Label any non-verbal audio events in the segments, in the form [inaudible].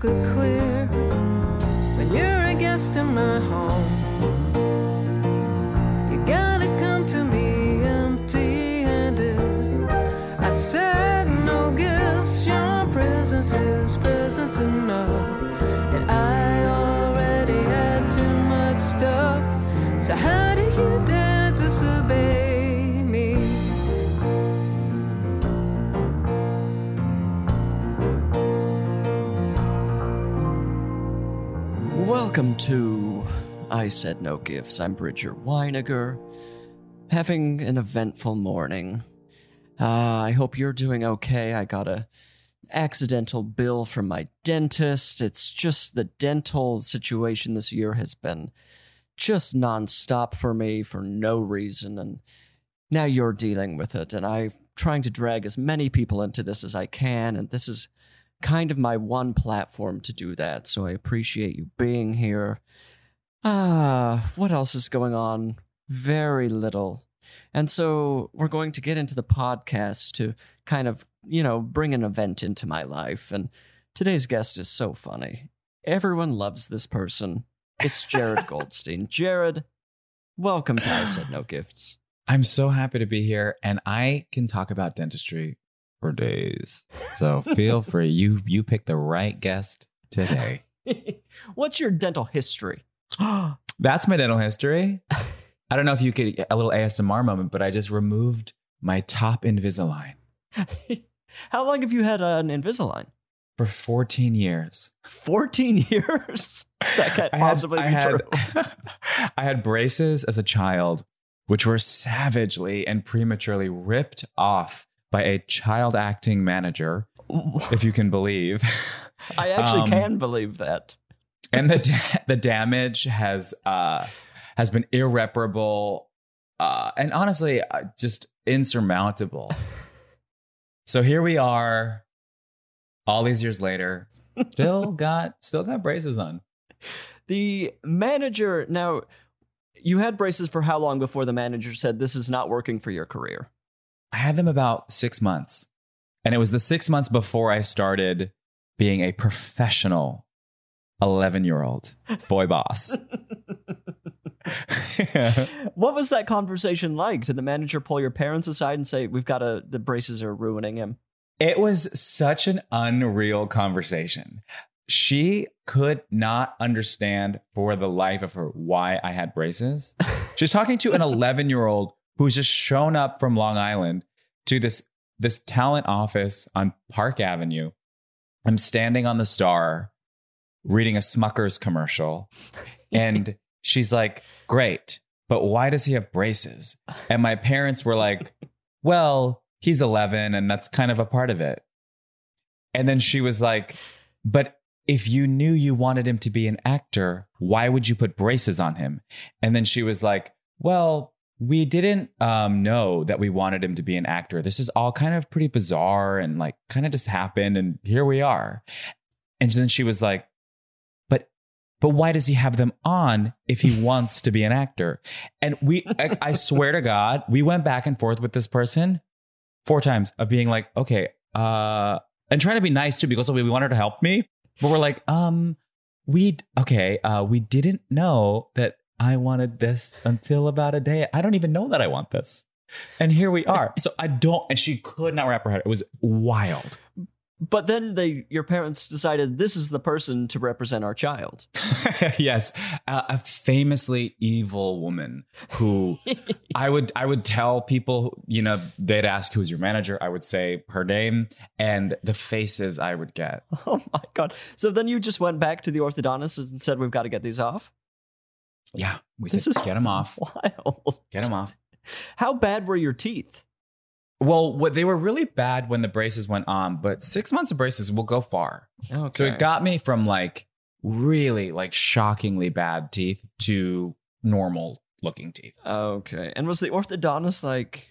Perfectly clear. When you're a guest in my home, Welcome to I Said No Gifts. I'm Bridger Winegar, having an eventful morning. Uh, I hope you're doing okay. I got a accidental bill from my dentist. It's just the dental situation this year has been just nonstop for me for no reason, and now you're dealing with it. And I'm trying to drag as many people into this as I can, and this is kind of my one platform to do that. So I appreciate you being here. Ah, what else is going on? Very little. And so we're going to get into the podcast to kind of, you know, bring an event into my life. And today's guest is so funny. Everyone loves this person. It's Jared [laughs] Goldstein. Jared, welcome to I Said No Gifts. I'm so happy to be here, and I can talk about dentistry for days. So feel free. You you picked the right guest today. [laughs] What's your dental history? [gasps] That's my dental history. I don't know if you could get a little ASMR moment, but I just removed my top Invisalign [laughs] How long have you had an Invisalign? for 14 years. 14 [laughs] years? That can't I had- possibly I be had, true. I had braces as a child, which were savagely and prematurely ripped off by a child acting manager, [laughs] if you can believe. I actually Um, can believe that. and the da- the damage has uh has been irreparable uh and honestly uh, just insurmountable so here we are all these years later [laughs] still got still got braces on The manager, now, you had braces for how long before the manager said this is not working for your career? I had them about six months and it was the six months before i started being a professional 11 year old boy boss [laughs] what was that conversation like? Did the manager pull your parents aside and say, We've got to, the braces are ruining him? It was such an unreal conversation. She could not understand for the life of her why I had braces. She's talking to an [laughs] 11 year old who's just shown up from Long Island to this, this talent office on Park Avenue. I'm standing on the star reading a Smucker's commercial. And [laughs] she's like, Great, but why does he have braces? And my parents were like, Well, he's 11 and that's kind of a part of it. And then she was like, But if you knew you wanted him to be an actor, why would you put braces on him? And then she was like, Well, we didn't um, know that we wanted him to be an actor. This is all kind of pretty bizarre and like kind of just happened. And here we are. And then she was like, But but why does he have them on if he [laughs] wants to be an actor? And we, I, I swear to God, we went back and forth with this person four times of being like, okay, uh, and trying to be nice too because we wanted to help me, but we're like, um, we okay, uh, we didn't know that I wanted this until about a day. I don't even know that I want this, and here we are. So I don't, and she could not wrap her head. It was wild. But then they, your parents decided this is the person to represent our child. [laughs] yes, uh, a famously evil woman who [laughs] I would I would tell people, you know, they'd ask who's your manager. I would say her name and the faces I would get. Oh my god! So then you just went back to the orthodontist and said, "We've got to get these off." Yeah, we This said is get them off, Wild. get them off. How bad were your teeth? Well, what they were really bad when the braces went on, but six months of braces will go far. Okay. So it got me from like really like shockingly bad teeth to normal looking teeth. okay. And was the orthodontist like?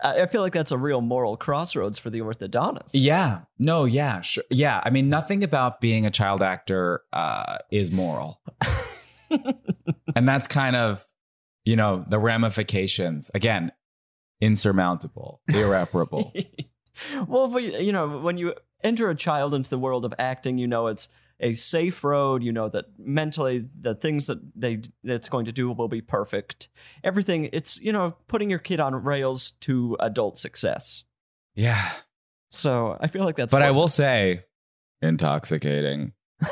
I feel like that's a real moral crossroads for the orthodontist. Yeah. No, yeah. Sure. Yeah. I mean, nothing about being a child actor uh, is moral. [laughs] and that's kind of, you know, the ramifications. Again, insurmountable, [laughs] irreparable. well, but, you know, when you enter a child into the world of acting, you know it's a safe road. You know that mentally, the things that they that it's going to do will be perfect. Everything. It's you know putting your kid on rails to adult success. yeah. So I feel like that's. But I will say, intoxicating. [laughs]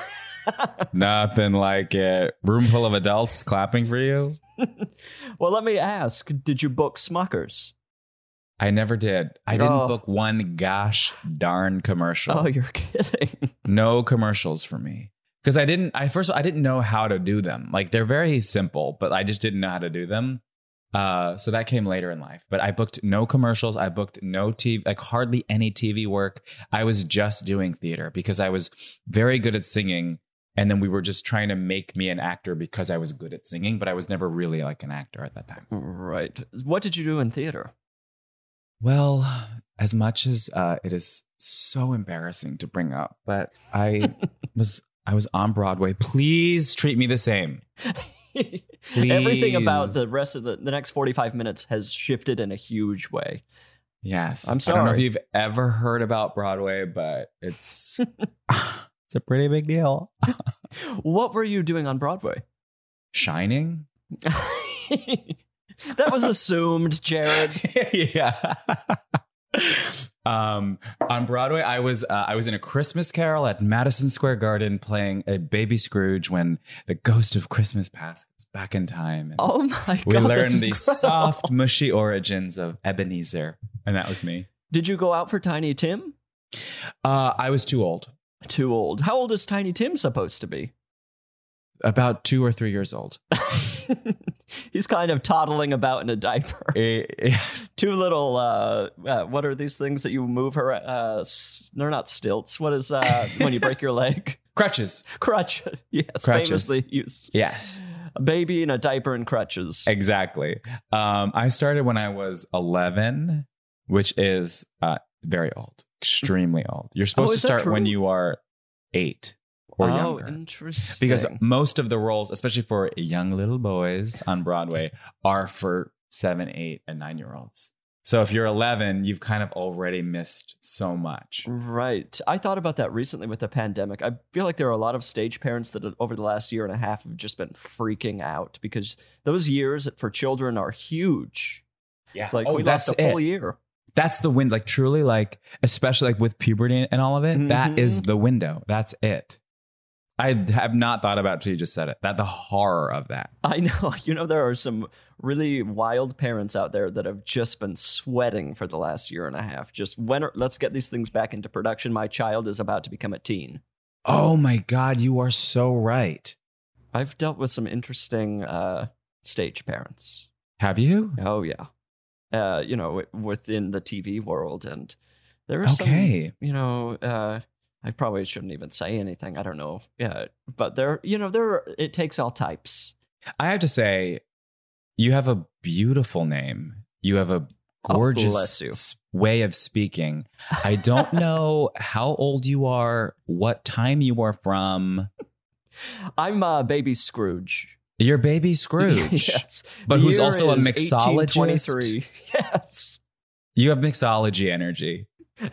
[laughs] Nothing like it. Room full of adults clapping for you. [laughs] well, let me ask: Did you book Smuckers? I never did. I didn't Oh. book one gosh darn commercial. Oh, you're [laughs] kidding. no commercials for me because I didn't. I first I didn't know how to do them. Like they're very simple, but I just didn't know how to do them. Uh, so that came later in life. But I booked no commercials. I booked no TV, like hardly any TV work. I was just doing theater because I was very good at singing. And then we were just trying to make me an actor because I was good at singing, but I was never really like an actor at that time. right. What did you do in theater? Well, as much as uh, it is so embarrassing to bring up, but I [laughs] was I was on Broadway. Please treat me the same. [laughs] Everything about the rest of the, the next 45 minutes has shifted in a huge way. Yes, I'm sorry. I don't know if you've ever heard about Broadway, but it's [laughs] it's a pretty big deal. [laughs] What were you doing on Broadway? Shining. [laughs] that was assumed, Jared. [laughs] yeah. um, on Broadway, I was uh, I was in a Christmas Carol at Madison Square Garden playing a baby Scrooge when the ghost of Christmas Past goes back in time. And Oh my god. we that's learned the incredible. soft, mushy origins of Ebenezer, and that was me. Did you go out for Tiny Tim? Uh, I was too old, Too old. How old is Tiny Tim supposed to be? about two or three years old. [laughs] He's kind of toddling about in a diaper. Eh, yes. [laughs] Two little, uh, uh, what are these things that you move her? Uh, they're not stilts. What is uh, when you break your [laughs] leg? Crutches. Crutch. Yes, Crutches. famously used. Yes. A baby in a diaper and crutches. Exactly. Um, I started when I was 11, which is uh, very old, extremely old. You're supposed Oh, to start when you are eight or oh, younger. interesting. Because most of the roles, especially for young little boys on Broadway, are for seven, eight, and nine year olds. So if you're 11, you've kind of already missed so much. Right. I thought about that recently with the pandemic. I feel like there are a lot of stage parents that over the last year and a half have just been freaking out because those years for children are huge. Yeah. It's like oh, we that's lost a full it. year. That's the wind. Like truly, like especially like with puberty and all of it. that Mhm. is the window. That's it. I have not thought about it till you just said it. That the horror of that. [laughs] I know. You know, there are some really wild parents out there that have just been sweating for the last year and a half. Just when are, let's get these things back into production. My child is about to become a teen. Oh my God, you are so right. I've dealt with some interesting uh, stage parents. Have you? Oh yeah, uh, you know, within the TV world, and there are some, Okay. you know, uh, I probably shouldn't even say anything. I don't know. Yeah, but there, you know, there. It takes all types. I have to say, you have a beautiful name. You have a Oh, gorgeous s- way of speaking. I don't [laughs] know how old you are, what time you are from. I'm uh, baby Scrooge. You're baby [laughs] Scrooge. yes, But The who's also a is mixologist? [laughs] Yes. You have mixology energy. [laughs]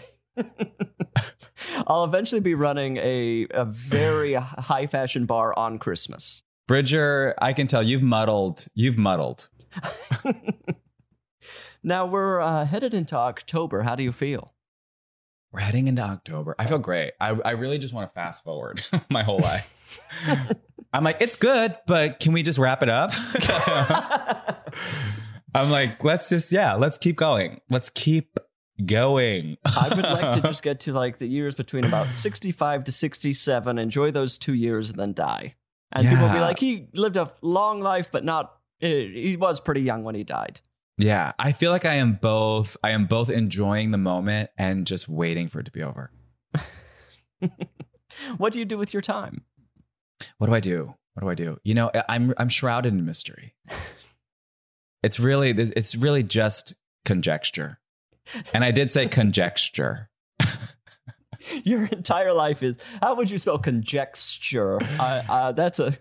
I'll eventually be running a, a very high fashion bar on Christmas. Bridger, I can tell you've muddled. You've muddled. now we're uh, headed into October. How do you feel? We're heading into October. I feel great. I, I really just want to fast forward my whole life. I'm like, it's good, but can we just wrap it up? [laughs] I'm like, let's just, yeah, let's keep going. Let's keep going. I would like to [laughs] just get to like the years between about 65 to 67, enjoy those two years, and then die. And people will be like, he lived a long life, but not, he was pretty young when he died. Yeah, I feel like I am both. I am both enjoying the moment and just waiting for it to be over. [laughs] What do you do with your time? What do I do? What do I do? You know, I'm I'm shrouded in mystery. It's really it's really just conjecture. And I did say conjecture. [laughs] Your entire life is, how would you spell conjecture? uh, uh, that's a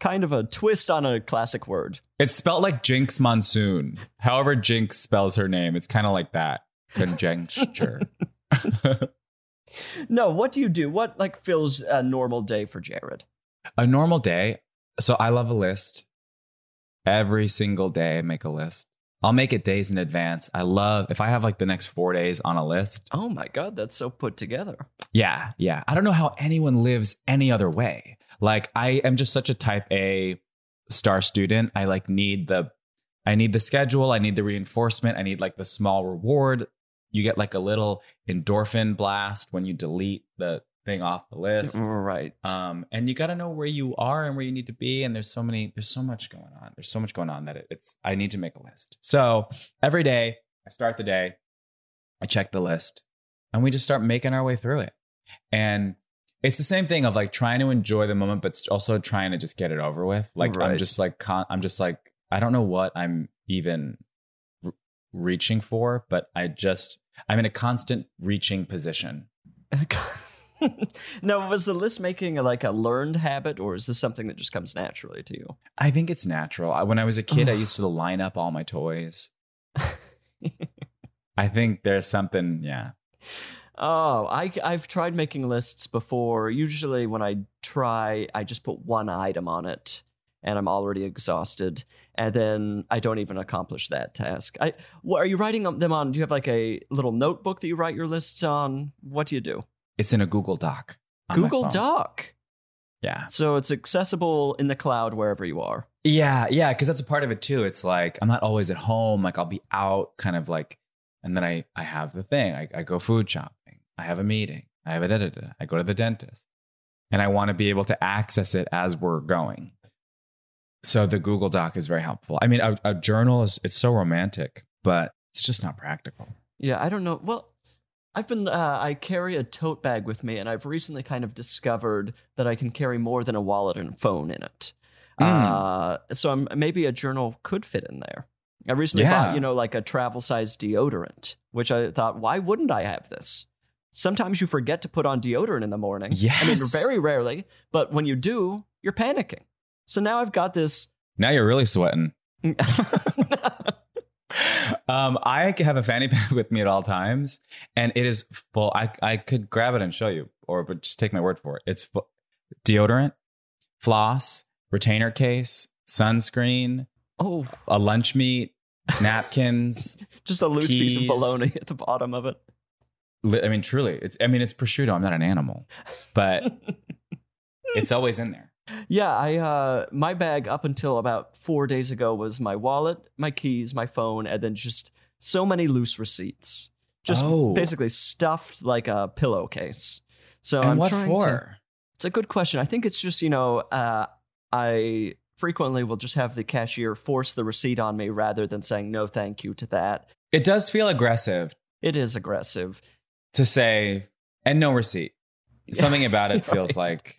kind of a twist on a classic word. It's spelled like Jinkx Monsoon. However, Jinkx spells her name. It's kind of like that. Conjecture. [laughs] [laughs] No, what do you do? What like fills a normal day for Jared? A normal day. So I love a list. Every single day, I make a list. I'll make it days in advance. I love if I have like the next four days on a list. Oh my god, that's so put together. Yeah, yeah. I don't know how anyone lives any other way. Like I am just such a type A star student. I like need the I need the schedule, I need the reinforcement, I need like the small reward. You get like a little endorphin blast when you delete the thing off the list. Right. Um, and you got to know where you are and where you need to be. And there's so many, there's so much going on. There's so much going on that it, it's, I need to make a list. So every day I start the day, I check the list and we just start making our way through it. And it's the same thing of like trying to enjoy the moment, but also trying to just get it over with. Like I'm just like, con- I'm just like, I don't know what I'm even r- reaching for, but I just, I'm in a constant reaching position. [laughs] [laughs] no, was the list making a, like a learned habit, or is this something that just comes naturally to you? I think it's natural. I- When I was a kid, I used to line up all my toys. [laughs] I think there's something, yeah. Oh, I, I've tried making lists before. Usually, when I try, I just put one item on it, and I'm already exhausted, and then I don't even accomplish that task. I, what are you writing them on? Do you have like a little notebook that you write your lists on? What do you do? It's in a Google Doc. Google. Doc. Yeah. So it's accessible in the cloud wherever you are. Yeah. Yeah. Cause that's a part of it too. It's like, I'm not always at home. Like I'll be out kind of like, and then I, I have the thing. I, I go food shopping. I have a meeting. I have a da da da. I go to the dentist and I want to be able to access it as we're going. So the Google Doc is very helpful. I mean, a, a journal is, it's so romantic, but it's just not practical. Yeah, I don't know. Well, I've been uh, I carry a tote bag with me, and I've recently kind of discovered that I can carry more than a wallet and phone in it. Mm. Uh, so I'm, maybe a journal could fit in there. I recently Yeah. bought, you know, like a travel size deodorant, which I thought, why wouldn't I have this? Sometimes you forget to put on deodorant in the morning. I mean, Yes. very rarely, but when you do, you're panicking. So now I've got this. Now you're really sweating. [laughs] [laughs] [laughs] um, I have a fanny [laughs] pack with me at all times, and it is full. I I could grab it and show you, or but just take my word for it. It's full, deodorant, floss, retainer case, sunscreen, oh, a lunch meat, napkins. [laughs] just a loose piece of Keys. bologna at the bottom of it. I mean, truly, it's. I mean, it's prosciutto. I'm not an animal, but [laughs] it's always in there. Yeah, I uh my bag up until about 4 days ago was my wallet, my keys, my phone and then just so many loose receipts. Just Oh. basically stuffed like a pillowcase. So and I'm what trying to- for? It's a good question. I think it's just, you know, uh I frequently will just have the cashier force the receipt on me rather than saying no thank you to that. It does feel aggressive It is aggressive. to say and no receipt. Something about it [laughs] feels Right. like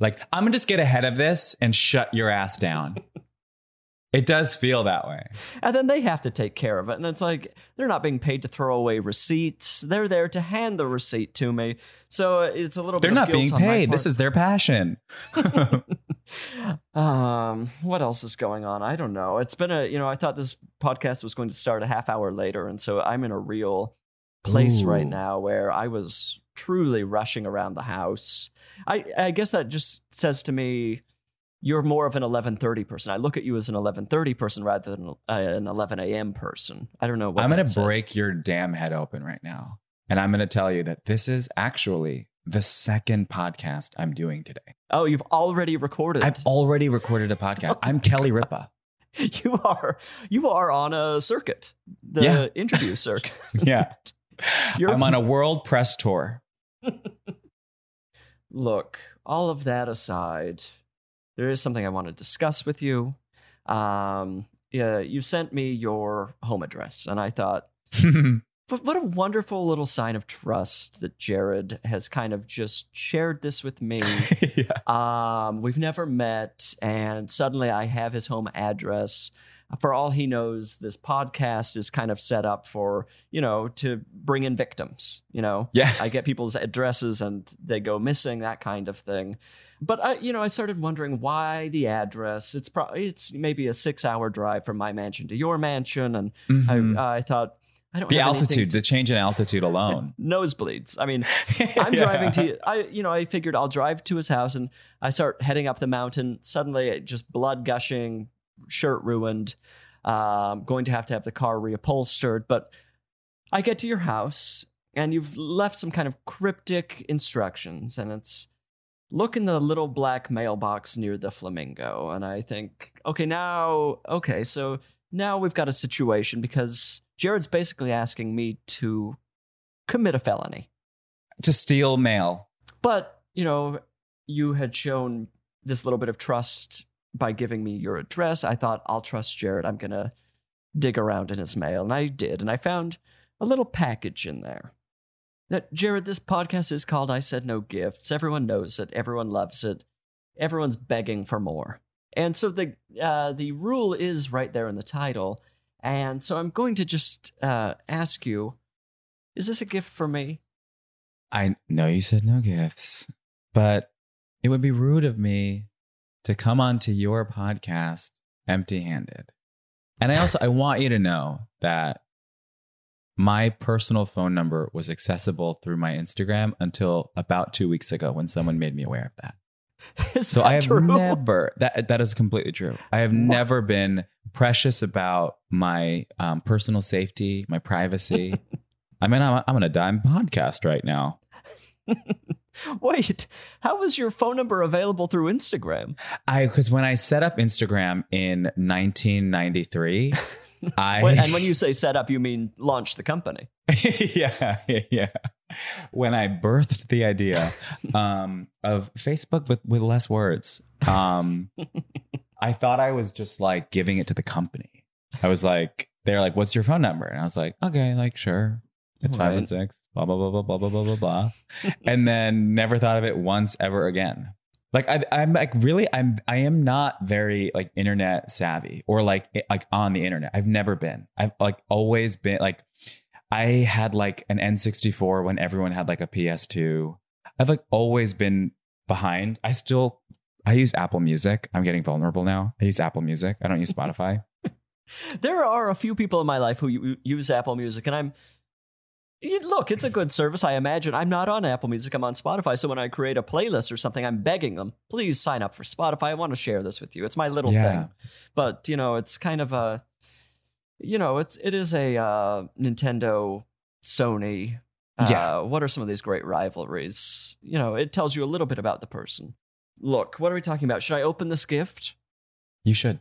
like I'm gonna just get ahead of this and shut your ass down. [laughs] it does feel that way. And then they have to take care of it. And it's like, they're not being paid to throw away receipts. They're there to hand the receipt to me. So it's a little They're not being paid. This is their passion. [laughs] um, what else is going on? I don't know. It's been a, you know, I thought this podcast was going to start a half hour later. And so I'm in a real place right now where I was truly rushing around the house. I, I guess that just says to me, you're more of an 11:30 person. I look at you as an 11:30 person rather than uh, an 11 a.m. person. I don't know what I'm gonna break your damn head open right now. And I'm going to tell you that this is actually the second podcast I'm doing today. Oh, you've already recorded. I've already recorded a podcast. I'm Kelly [laughs] Ripa. you are you are on a circuit, the Yeah. interview circuit. [laughs] Yeah. [laughs] You're- I'm on a world press tour. [laughs] Look, all of that aside, there is something I want to discuss with you. Um, yeah, you sent me your home address, and I thought, [laughs] but what a wonderful little sign of trust that Jared has kind of just shared this with me. [laughs] yeah. Um, we've never met, and suddenly I have his home address. For all he knows, this podcast is kind of set up for, you know, to bring in victims. You know, Yes. I get people's addresses and they go missing, that kind of thing. But I, you know, I started wondering why the address. It's probably it's maybe a six-hour drive from my mansion to your mansion, and Mhm. I, I thought I don't the altitude, to- the change in altitude [laughs] alone. nosebleeds. I mean, [laughs] I'm Yeah. driving to I you know I figured I'll drive to his house and I start heading up the mountain. Suddenly, just blood gushing, shirt ruined. Um, going to have to have the car reupholstered. But I get to your house and you've left some kind of cryptic instructions, and it's look in the little black mailbox near the flamingo. And I think, okay, now okay, so now we've got a situation because Jared's basically asking me to commit a felony. to steal mail. But, you know, you had shown this little bit of trust by giving me your address. I thought, I'll trust Jared. I'm going to dig around in his mail. And I did. And I found a little package in there. Now, Jared, this podcast is called I Said No Gifts. Everyone knows it. Everyone loves it. Everyone's begging for more. And so the uh, the rule is right there in the title. And so I'm going to just uh, ask you, is this a gift for me? I know you said no gifts, but it would be rude of me to come onto your podcast empty handed. And I also I want you to know that my personal phone number was accessible through my Instagram until about two weeks ago when someone made me aware of that. [laughs] Is So that I have true? never that that is completely true. I have never been precious about my um, personal safety, my privacy. [laughs] I mean, I'm, I'm on a dime podcast right now. [laughs] [laughs] Wait, how was your phone number available through Instagram? I because when I set up Instagram in 1993, [laughs] I and when [laughs] you say set up, you mean launch the company. yeah yeah when I birthed the idea um, of Facebook with with less words, um, I thought I was just like giving it to the company. I was like, they're like, "What's your phone number?" And I was like, "Okay, like sure, it's five and six, blah blah blah blah blah blah blah blah blah," and then never thought of it once ever again. Like I, I'm like really, I'm I am not very like internet savvy or like like on the internet. I've never been. I've like always been like I had like an N64 when everyone had like a PS2. I've like always been behind. I still I use Apple Music. I'm getting vulnerable now. I use Apple Music. I don't use [laughs] Spotify. There are a few people in my life who use Apple Music, and I'm. Look, it's a good service. I imagine I'm not on Apple Music. I'm on Spotify. So when I create a playlist or something, I'm begging them, please sign up for Spotify. I want to share this with you. It's my little Yeah. thing. But you know, it's kind of a, you know, it's it is a uh, Nintendo, Sony. Uh, Yeah. What are some of these great rivalries? You know, it tells you a little bit about the person. Look, what are we talking about? Should I open this gift? You should.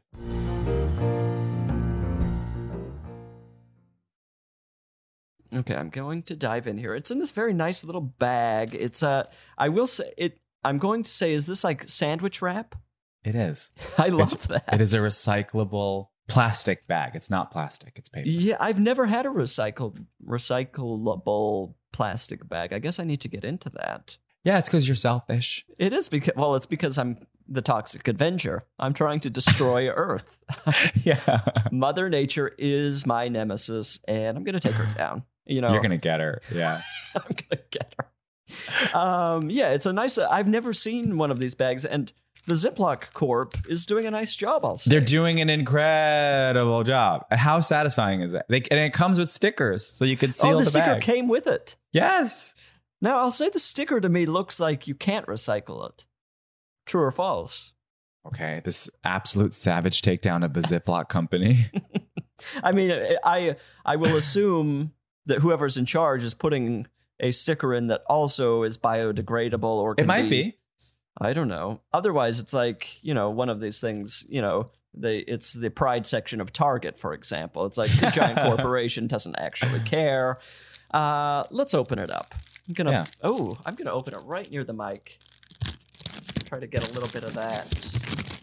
Okay, I'm going to dive in here. It's in this very nice little bag. It's uh I will say it I'm going to say is this like sandwich wrap? It is. [laughs] I love It's- that. It is a recyclable plastic bag. It's not plastic. It's paper. Yeah, I've never had a recycle recyclable plastic bag. I guess I need to get into that. Yeah, it's because you're selfish. It is because well, it's because I'm the toxic Avenger. I'm trying to destroy [laughs] Earth. [laughs] yeah. Mother Nature is my nemesis, and I'm gonna take her [sighs] down. You know, You're gonna get her. Yeah. [laughs] I'm gonna get her. Um, yeah, it's a nice. I've never seen one of these bags, and the Ziploc Corp is doing a nice job. I'll say. They're doing an incredible job. How satisfying is that? They, and it comes with stickers, so you can seal oh, the, the, sticker bag. came with it. yes. Now, I'll say the sticker to me looks like you can't recycle it. True or false? Okay, this absolute savage takedown of the Ziploc company. [laughs] I mean, I I will assume that whoever's in charge is putting a sticker in that also is biodegradable or It might be. I don't know. Otherwise, it's like you know one of these things. You know, they it's the pride section of Target, for example. It's like the giant [laughs] corporation doesn't actually care. Uh, let's open it up. I'm gonna. Yeah. Oh, I'm gonna open it right near the mic. Try to get a little bit of that.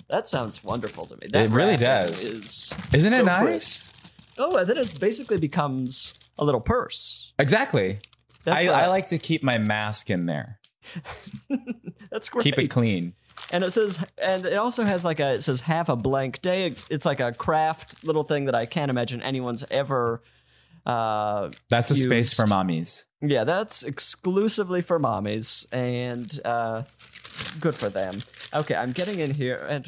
That sounds wonderful to me. That It really does. Is Isn't it nice? crisp. Oh, and then it basically becomes a little purse. Exactly. I, uh, like to keep my mask in there. [laughs] That's great. Keep it clean. And it says, and it also has like a, it says half a blank day. It's like a craft little thing that I can't imagine anyone's ever. Uh, That's a space for mommies. yeah, that's exclusively for mommies, and uh, good for them. Okay, I'm getting in here, and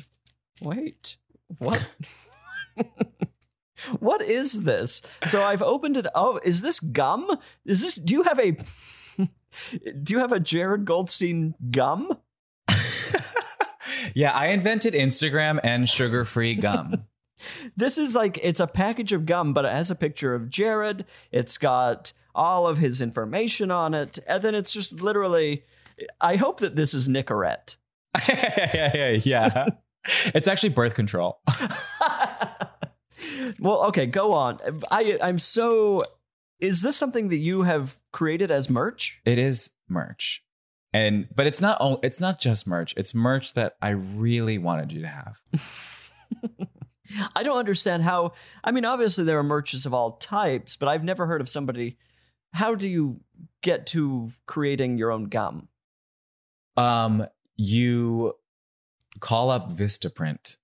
wait, what? [laughs] what is this? So I've opened it. Oh, is this gum? Is this? Do you have a? [laughs] do you have a Jared Goldstein gum? [laughs] Yeah, I invented Instagram and sugar-free gum. [laughs] This is like it's a package of gum, but it has a picture of Jared. It's got all of his information on it, and then it's just literally. I hope that this is Nicorette. yeah, yeah, yeah. It's actually birth control. Well, okay, go on. I I'm so. Is this something that you have created as merch? It is merch. And but it's not o- it's not just merch. It's merch that I really wanted you to have. [laughs] I don't understand how. I mean, obviously there are merches of all types, but I've never heard of somebody. How do you get to creating your own gum? Um you call up Vistaprint.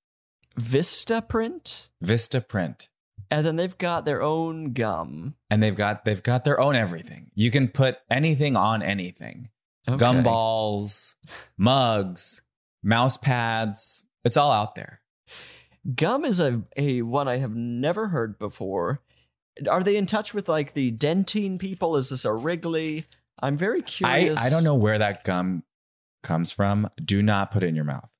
Vistaprint, Vistaprint. and then they've got their own gum. And they've got they've got their own everything. You can put anything on anything. Okay. Gumballs, mugs, mouse pads. It's all out there. Gum is a, a one I have never heard before. Are they in touch with like the Dentyne people? Is this a Wrigley? I'm very I, curious. I don't know where that gum comes from. Do not put it in your mouth.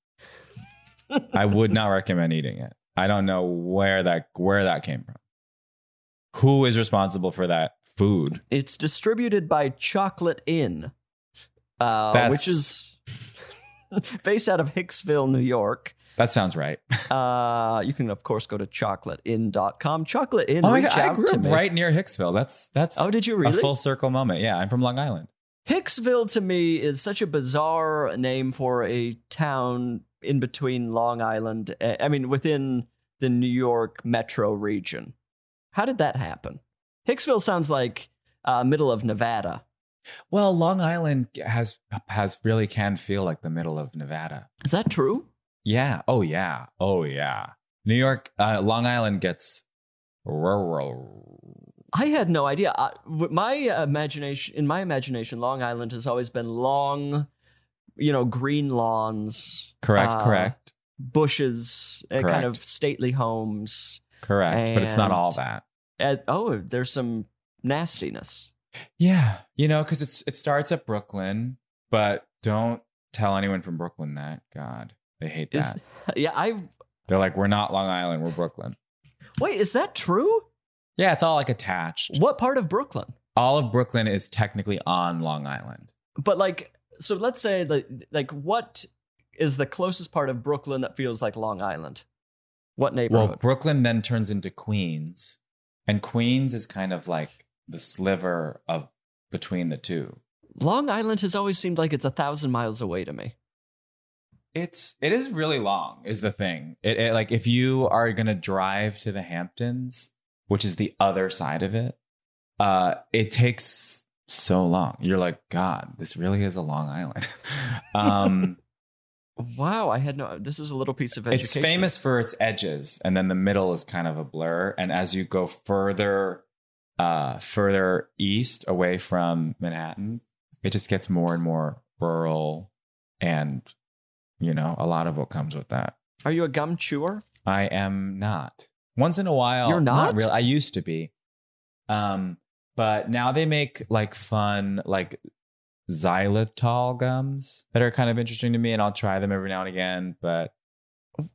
I would not recommend eating it. I don't know where that where that came from. Who is responsible for that food? It's distributed by Chocolate Inn, uh, which is [laughs] based out of Hicksville, New York. That sounds right. [laughs] Uh, you can of course go to chocolateinn.com. Chocolate Inn. oh my god, I grew up right near Hicksville. That's that's Oh, did you a really? full circle moment. Yeah, I'm from Long Island. Hicksville to me is such a bizarre name for a town in between Long Island. eh, I mean, within the New York metro region. How did that happen? Hicksville sounds like uh, middle of Nevada. Well, Long Island has has really can feel like the middle of Nevada. Is that true? Yeah. Oh yeah. Oh yeah. New York, uh, Long Island gets rural. I had no idea. I, my imagination, in my imagination, Long Island has always been long, you know, green lawns, Correct. uh, correct. bushes, uh, kind of stately homes. Correct. But it's not all that. And, oh, there's some nastiness. Yeah, you know, because it's it starts at Brooklyn, but don't tell anyone from Brooklyn that. God, they hate Is that. [laughs] yeah, I They're like, we're not Long Island, we're Brooklyn. wait. Is that true? Yeah, it's all like attached. What part of Brooklyn? All of Brooklyn is technically on Long Island. But like, so let's say that like, what is the closest part of Brooklyn that feels like Long Island? What neighborhood? Well? Brooklyn then turns into Queens, and Queens is kind of like the sliver of between the two. Long Island has always seemed like it's a thousand miles away to me. It's it is really long, is the thing. It, it like if you are gonna drive to the Hamptons, which is the other side of it, uh, it takes so long. You're like, God, this really is a Long Island. [laughs] um, Wow, I had no. This is a little piece of education. it's famous for its edges, and then the middle is kind of a blur. And as you go further, uh, further east away from Manhattan, it just gets more and more rural, and you know a lot of what comes with that. Are you a gum chewer? I am not. Once in a while, You're not? real. I used to be, um, but now they make like fun like xylitol gums that are kind of interesting to me, and I'll try them every now and again. But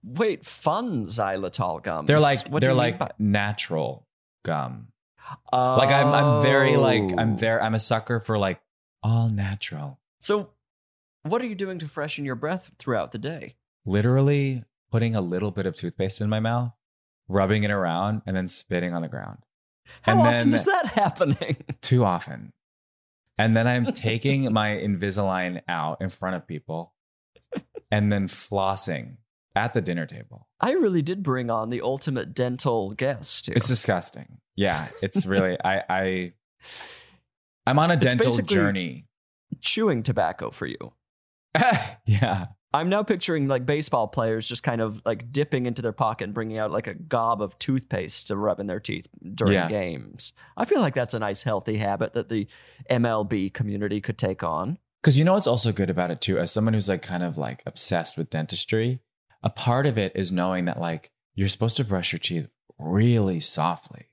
Wait, fun xylitol gums. they're like What they're like by- natural gum. Like I'm I'm very like Oh. I'm very I'm a sucker for like all natural. So, what are you doing to freshen your breath throughout the day? Literally putting a little bit of toothpaste in my mouth, rubbing it around, and then spitting on the ground. How And often is that happening? [laughs] Too often. And then I'm taking my Invisalign out in front of people and then flossing at the dinner table. I really did bring on the ultimate dental guest. Here. It's disgusting. Yeah, it's really [laughs] I I I'm on a It's dental journey. chewing tobacco for you. [laughs] yeah. I'm now picturing like baseball players just kind of like dipping into their pocket and bringing out like a gob of toothpaste to rub in their teeth during Yeah. games. I feel like that's a nice healthy habit that the MLB community could take on. Because you know what's also good about it too, as someone who's like kind of like obsessed with dentistry, a part of it is knowing that like you're supposed to brush your teeth really softly.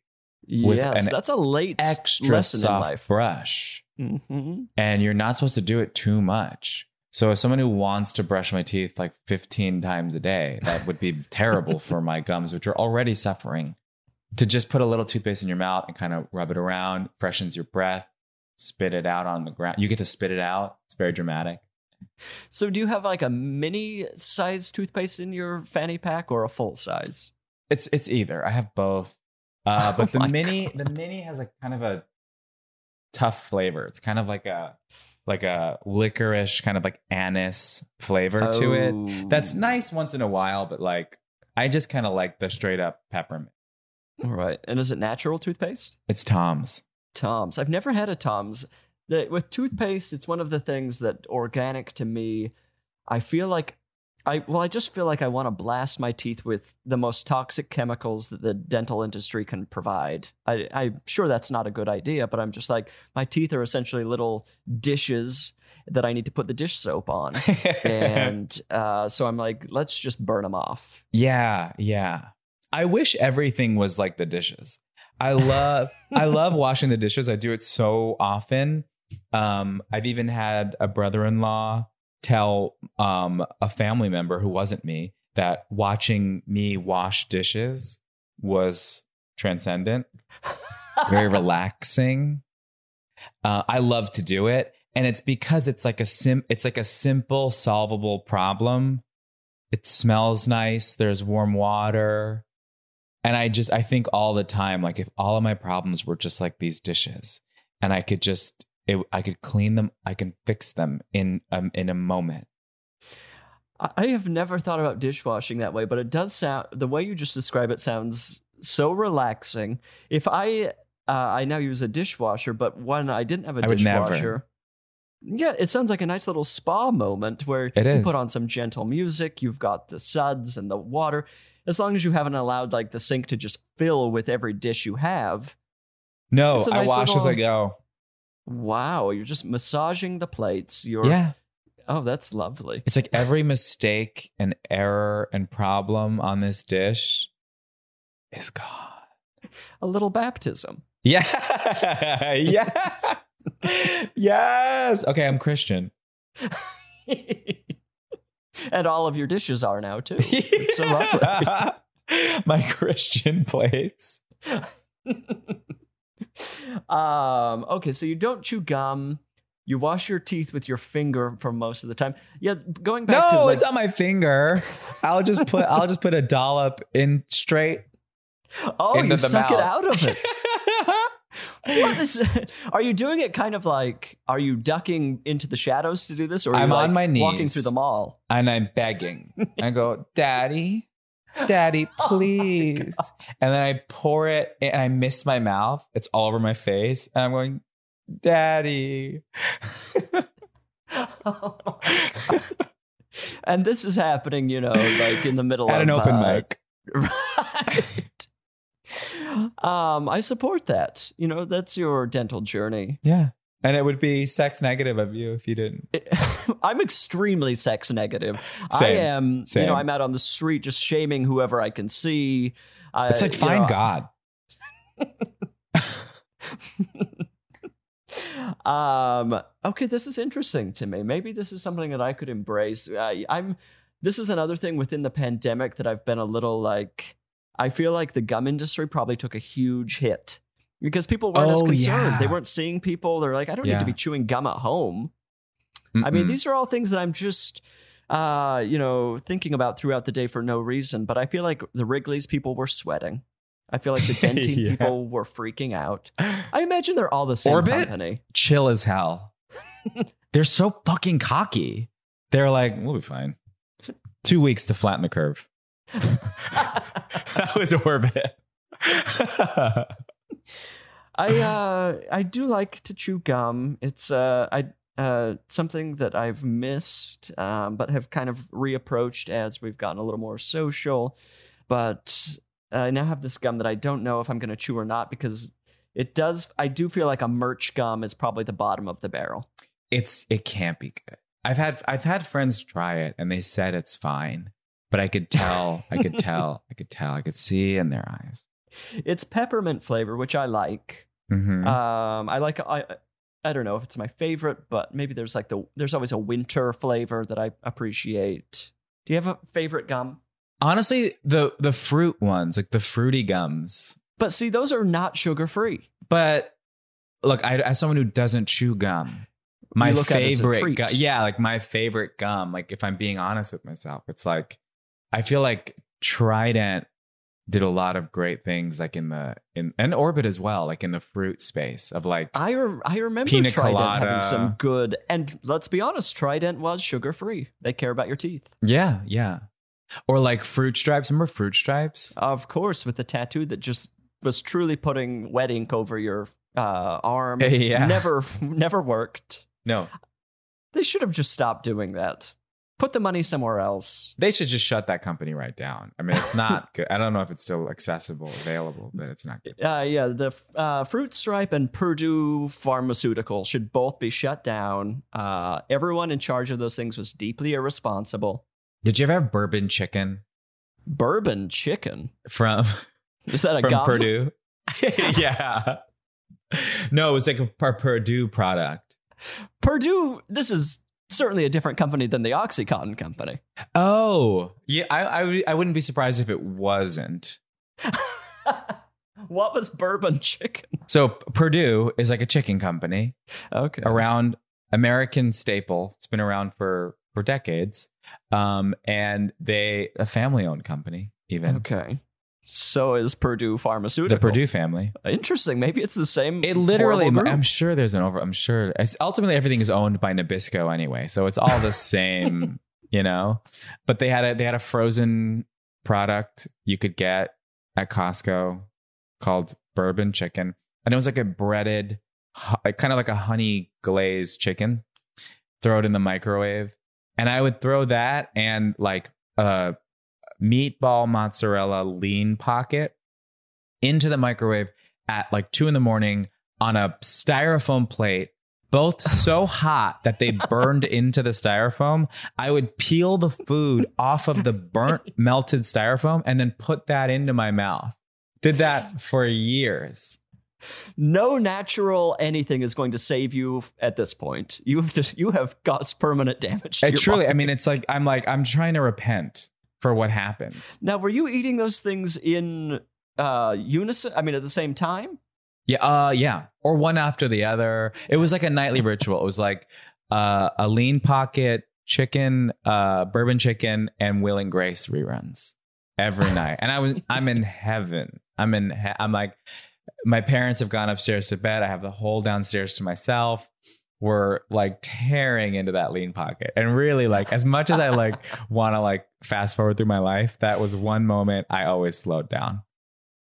Yes, that's a late Extra lesson in soft life. brush. hmm And you're not supposed to do it too much. So as someone who wants to brush my teeth like 15 times a day, that would be [laughs] terrible for my gums, which are already suffering. To just put a little toothpaste in your mouth and kind of rub it around, freshens your breath, spit it out on the ground. You get to spit it out. It's very dramatic. So, do you have like a mini size toothpaste in your fanny pack or a full size? It's it's either. I have both. Uh, [laughs] but Oh the mini the mini has a kind of a tough flavor. It's kind of like a like a licorice kind of like anise flavor to it. Oh. That's nice once in a while, but like I just kind of like the straight up peppermint. All right. And is it natural toothpaste? It's Tom's. Tom's. I've never had a Tom's. The, with toothpaste, it's one of the things that organic to me, I feel like I well, I just feel like I want to blast my teeth with the most toxic chemicals that the dental industry can provide. I, I'm sure that's not a good idea, but I'm just like my teeth are essentially little dishes that I need to put the dish soap on, [laughs] and uh, so I'm like, let's just burn them off. yeah, yeah. I wish everything was like the dishes. I love I love [laughs] washing the dishes. I do it so often. Um, I've even had a brother-in-law tell um, a family member who wasn't me that watching me wash dishes was transcendent, very [laughs] relaxing. Uh, I love to do it, and it's because it's like a sim. It's like a simple, solvable problem. It smells nice. There's warm water, and I just I think all the time, like if all of my problems were just like these dishes, and I could just it, I could clean them, I can fix them in um, in a moment. I have never thought about dishwashing that way, but it does sound the way you just describe it sounds so relaxing. If I uh, I now use a dishwasher, but when I didn't have a I dishwasher, yeah, it sounds like a nice little spa moment where It you is. put on some gentle music. You've got the suds and the water. As long as you haven't allowed like the sink to just fill with every dish you have. No, a I nice wash as I go. Wow, you're just massaging the plates. You're Yeah, oh, that's lovely. it's like every mistake and error and problem on this dish is gone. A little baptism. Yeah. [laughs] yes. yes. Okay, I'm Christian. [laughs] and all of your dishes are now too. It's so [laughs] lovely. My Christian plates. Um, okay, so you don't chew gum. You wash your teeth with your finger for most of the time. Yeah, going back to No, like, it's on my finger. I'll just put I'll just put a dollop in straight oh, into you the suck it out of it. what is? [laughs] Are you doing it kind of like? Are you ducking into the shadows to do this, or are I'm you, on like, my walking through the mall? and I'm begging. I go, Daddy, Daddy, [laughs] Oh please. and then I pour it and I miss my mouth. It's all over my face. And I'm going, Daddy. [laughs] Oh [laughs] and this is happening, you know, like in the middle At of an open uh, mic. Right. um, I support that. You know, that's your dental journey. Yeah. And it would be sex negative of you if you didn't. [laughs] I'm extremely sex negative. I am, Same. am, you know, I'm out on the street just shaming whoever I can see. It's like find know, God. [laughs] um okay this is interesting to me maybe this is something that i could embrace I, i'm this is another thing within the pandemic that i've been a little like i feel like the gum industry probably took a huge hit because people weren't as Oh, concerned. yeah. They weren't seeing people. They're like, I don't need to be chewing gum at home. I mean, these are all things that I'm just, uh, you know, thinking about throughout the day for no reason. But I feel like the Wrigley's people were sweating. I feel like the [laughs] Dentyne Yeah. people were freaking out. I imagine they're all the same Orbit? company. chill as hell. [laughs] They're so fucking cocky. They're like, we'll be fine. Two weeks to flatten the curve. [laughs] that was orbit. I uh I do like to chew gum. It's uh I uh something that I've missed um but have kind of reapproached as we've gotten a little more social. But I now have this gum that I don't know if I'm going to chew or not because it does I do feel like a merch gum is probably the bottom of the barrel. it's it can't be good. I've had I've had friends try it and they said it's fine, but I could tell, I could [laughs] tell, I could tell, I could see in their eyes. It's peppermint flavor, which I like. Mhm. Um I like I I don't know if it's my favorite, but maybe there's like the there's always a winter flavor that I appreciate. Do you have a favorite gum? Honestly, the the fruit ones, like the fruity gums. But see, those are not sugar free. But look, I as someone who doesn't chew gum, my look at it as a favorite gum, yeah, like my favorite gum. Like if I'm being honest with myself, it's like I feel like Trident did a lot of great things, like in the in and Orbit as well, like in the fruit space of like I re- I remember Pina Trident having some good. And let's be honest, Trident was sugar free. They care about your teeth, yeah, yeah, or like fruit stripes. Remember fruit stripes? of course, with the tattoo that just was truly putting wet ink over your uh, arm. [laughs] Yeah. never never worked. No, They should have just stopped doing that. Put the money somewhere else. they should just shut that company right down. I mean, it's not good. I don't know if it's still accessible, available, but it's not good. Uh, yeah, the uh, Fruit Stripe and Purdue Pharmaceutical should both be shut down. Uh, everyone in charge of those things was deeply irresponsible. Did you ever have bourbon chicken Bourbon chicken. from? [laughs] Is that a from gum? Perdue. [laughs] [laughs] yeah. No, it was like a, a Perdue product. Perdue, this is certainly a different company than the Oxycontin company. Oh, yeah. I, I would- I wouldn't be surprised if it wasn't. [laughs] what was bourbon chicken? So Perdue is like a chicken company Okay. around American staple. It's been around for for decades, um, and they a family owned company. Even Okay. So is Purdue Pharmaceutical. the Purdue family. Interesting. Maybe it's the same. It literally. I'm sure there's an over. I'm sure. It's, ultimately, everything is owned by Nabisco anyway, so it's all the same, [laughs] you know. But they had a they had a frozen product you could get at Costco called bourbon chicken, and it was like a breaded, kind of like a honey glazed chicken. Throw it in the microwave, and I would throw that and like a meatball mozzarella lean pocket into the microwave at like two in the morning on a styrofoam plate, both so [laughs] hot that they burned into the styrofoam. I would peel the food off of the burnt, [laughs] melted styrofoam and then put that into my mouth. Did that for years. no natural anything is going to save you at this point. You have just you have caused permanent damage. To I your truly, I mean, it's like, I'm like, I'm trying to repent for what happened. Now, were you eating those things in uh, unison? I mean, at the same time? Yeah, uh, yeah, or one after the other. It was like a nightly ritual. It was like uh, a lean pocket chicken, uh, bourbon chicken, and Will and Grace reruns every [laughs] night. And I was, I'm in heaven. I'm in. He- I'm like, my parents have gone upstairs to bed. I have the whole downstairs to myself. We're like tearing into that lean pocket, and really, like, as much as I like [laughs] want to like fast forward through my life, that was one moment I always slowed down.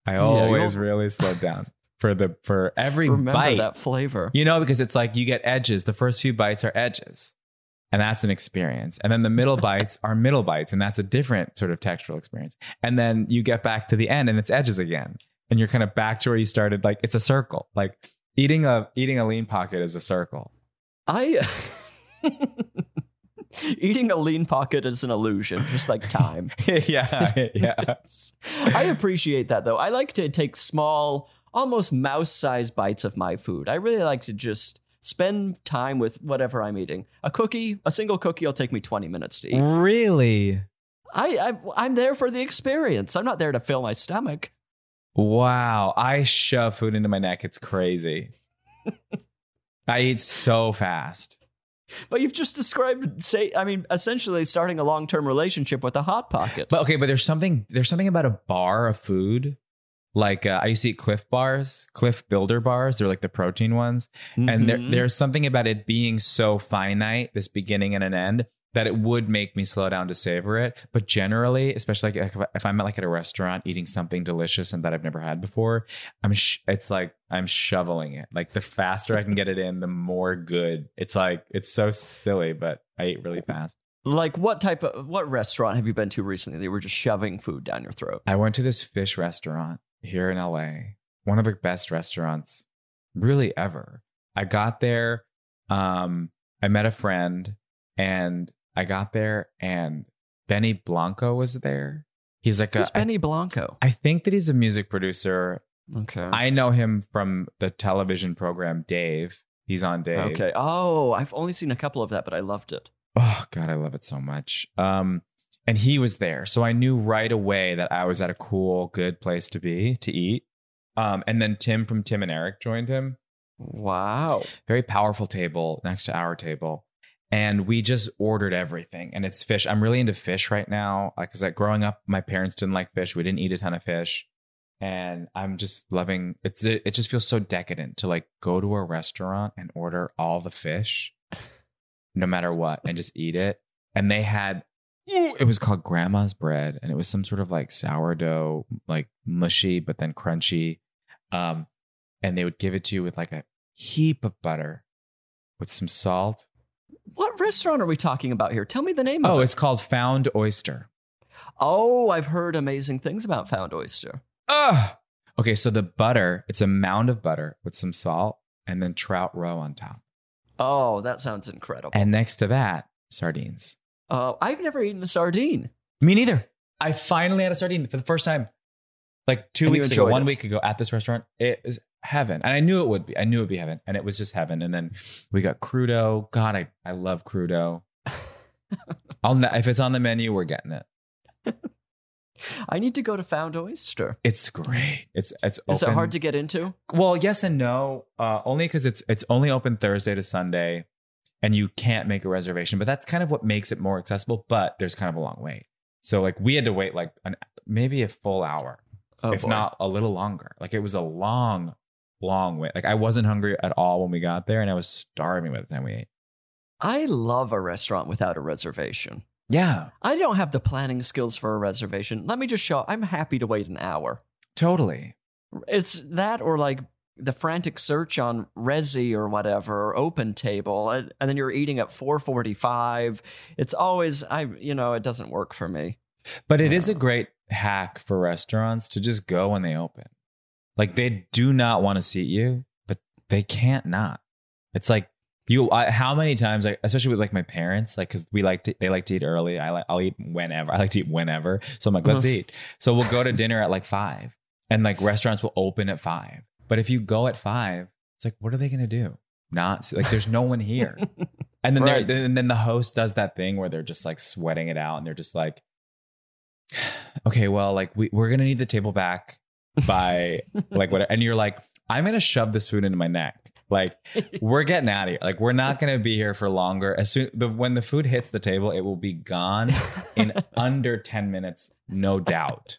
I always you'll- really slowed down for the for every Remember bite. that flavor. You know, because it's like you get edges. The first few bites are edges, and that's an experience. And then the middle [laughs] bites are middle bites, and that's a different sort of textural experience. And then you get back to the end, and it's edges again, and you're kind of back to where you started. Like it's a circle. Like eating a eating a lean pocket is a circle. I [laughs] eating a lean pocket is an illusion, just like time. [laughs] yeah, yeah. [laughs] I appreciate that though. I like to take small, almost mouse-sized bites of my food. I really like to just spend time with whatever I'm eating. A cookie, a single cookie will take me 20 minutes to eat. Really? I, I I'm there for the experience. I'm not there to fill my stomach. Wow. I shove food into my neck. It's crazy. I eat so fast. But you've just described, say, I mean, essentially starting a long term relationship with a hot pocket. But okay, but there's something there's something about a bar of food. Like uh, I used to eat Clif bars, Clif Builder bars. They're like the protein ones, and there, Mhm. there's something about it being so finite, this beginning and an end, that it would make me slow down to savor it. But generally, especially like if, I'm at like at a restaurant eating something delicious and that I've never had before, I'm sh- it's like I'm shoveling it. Like the faster I can get it in, the more good. It's like it's so silly, but I eat really fast. like, what type of, what restaurant have you been to recently They were just shoving food down your throat? I went to this fish restaurant here in LA, one of the best restaurants really ever. I got there, um, I met a friend, and I got there, and Benny Blanco was there. He's like a, Who's I, Benny Blanco? I think that he's a music producer. Okay. I know him from the television program Dave. He's on Dave. Okay. Oh, I've only seen a couple of that, but I loved it. Oh God, I love it so much. Um, and he was there, so I knew right away that I was at a cool, good place to be to eat. Um, and then Tim from Tim and Eric joined him. Wow. Very powerful table next to our table, and we just ordered everything. And it's fish. I'm really into fish right now, because like growing up, my parents didn't like fish. We didn't eat a ton of fish, and I'm just loving. It's it just feels so decadent to like go to a restaurant and order all the fish no matter what and just eat it. And they had it was called grandma's bread and it was some sort of like sourdough, like mushy but then crunchy. Um and they would give it to you with like a heap of butter with some salt. What restaurant are we talking about here? Tell me the name Oh, of it. Oh, it's called Found Oyster. Oh, I've heard amazing things about Found Oyster. Ugh. Okay, so the butter, it's a mound of butter with some salt and then trout roe on top. Oh, that sounds incredible. And next to that, sardines. uh, I've never eaten a sardine. Me neither. I finally had a sardine for the first time. Like two And weeks ago, one it? week ago at this restaurant. It was heaven. And I knew it would be. I knew it would be heaven. And it was just heaven. And then we got crudo. God, I, I love crudo. [laughs] I'll if it's on the menu, we're getting it. [laughs] I need to go to Found Oyster. It's great. It's it's open. Is it hard to get into? Well, yes and no. Uh, only because it's it's only open Thursday to Sunday, and you can't make a reservation. But that's kind of what makes it more accessible. But there's kind of a long wait. So like we had to wait like an maybe a full hour, Oh, if boy. not a little longer. Like it was a long, long wait. Like I wasn't hungry at all when we got there, and I was starving by the time we ate. I love a restaurant without a reservation. Yeah, I don't have the planning skills for a reservation. Let me just show. I'm happy to wait an hour. totally. It's that or like the frantic search on Resy or whatever, or Open Table, and, and then you're eating at 4:45. It's always I, you know, it doesn't work for me. But it is a great hack for restaurants to just go when they open. Like they do not want to seat you, but they can't not. It's like you. I, how many times, like especially with like my parents, like because we like to, they like to eat early. I like I'll eat whenever. [laughs] I like to eat whenever. So I'm like, let's eat. So we'll go to dinner at like five, and like restaurants will open at five. But if you go at five, it's like, what are they gonna do? Not like there's no one here. [laughs] And then Right. they're and then the host does that thing where they're just like sweating it out and they're just like, okay, well, like we, we're gonna need the table back by [laughs] like what and you're like, I'm gonna shove this food into my neck. Like we're getting out of here. Like we're not gonna be here for longer. As soon the when the food hits the table, it will be gone in [laughs] under 10 minutes, no doubt.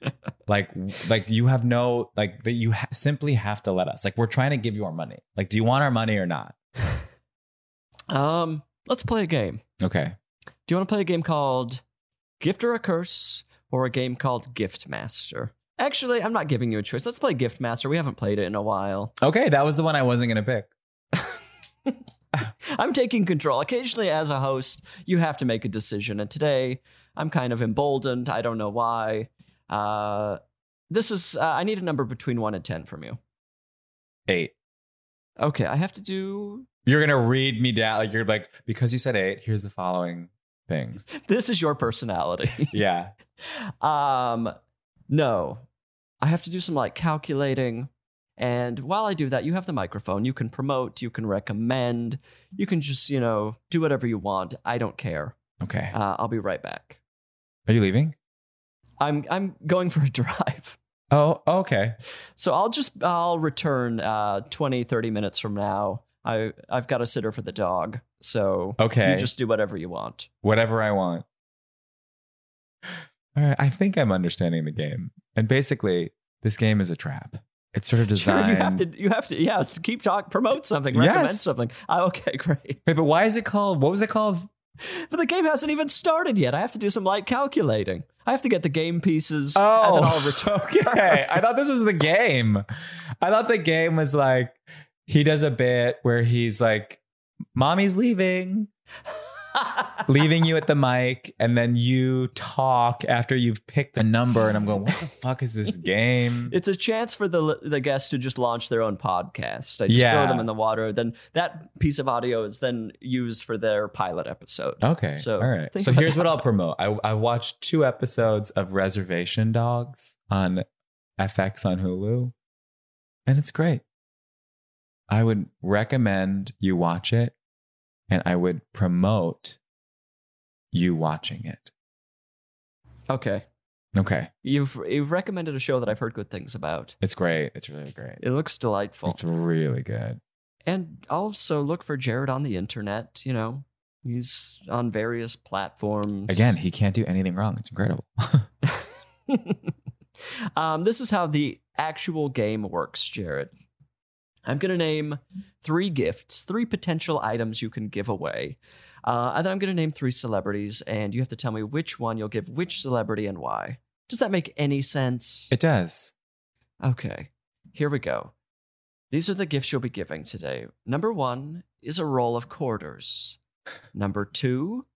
Like like you have no like that you ha- simply have to let us. Like we're trying to give you our money. Like do you want our money or not? Um, let's play a game. Okay. Do you want to play a game called Gift or a Curse or a game called Gift Master? Actually, I'm not giving you a choice. Let's play Gift Master. We haven't played it in a while. Okay, that was the one I wasn't gonna pick. [laughs] I'm taking control. Occasionally, as a host, you have to make a decision. And today, I'm kind of emboldened. I don't know why. Uh, this is, uh, I need a number between 1 and 10 from you. Eight. Okay, I have to do, You're gonna read me down. Like you're like, because you said eight, here's the following things. this is your personality. [laughs] Yeah. Um, no, I have to do some like calculating. And while I do that, you have the microphone. You can promote, you can recommend, you can just, you know, do whatever you want. I don't care. Okay. Uh, I'll be right back. Are you leaving? I'm I'm going for a [laughs] drive. Oh, okay. So I'll just I'll return uh 20 30 minutes from now. I I've got a sitter for the dog. So Okay. you just do whatever you want. Whatever I want. All right. I think I'm understanding the game. And basically, this game is a trap. It's sort of [laughs] Sure, designed. you have to you have to yeah, keep talk promote something, recommend Yes. something. Oh, okay, [laughs] great. Wait, but why is it called? What was it called? But the game hasn't even started yet. I have to do some light calculating. I have to get the game pieces and Oh, then I'll [laughs] return. okay. I thought this was the game. I thought the game was like he does a bit where he's like, "Mommy's leaving," leaving you at the mic, and then you talk after you've picked a number, and I'm going, "What the fuck is this game?" It's a chance for the the guests to just launch their own podcast. I just Yeah. throw them in the water. Then that piece of audio is then used for their pilot episode. Okay. So, all right. So here's what. I'll promote. I I watched two episodes of Reservation Dogs on FX on Hulu, and it's great. I would recommend you watch it, and I would promote you watching it. Okay. Okay. You've you've recommended a show that I've heard good things about. It's great. It's really great. It looks delightful. It's really good. And also look for Jared on the internet, you know. He's on various platforms. Again, he can't do anything wrong. It's incredible. [laughs] [laughs] um, this is how the actual game works, Jared. I'm going to name three gifts, three potential items you can give away. Uh, and then I'm going to name three celebrities, and you have to tell me which one you'll give which celebrity and why. Does that make any sense? it does. Okay, here we go. These are the gifts you'll be giving today. Number one is a roll of quarters. Number two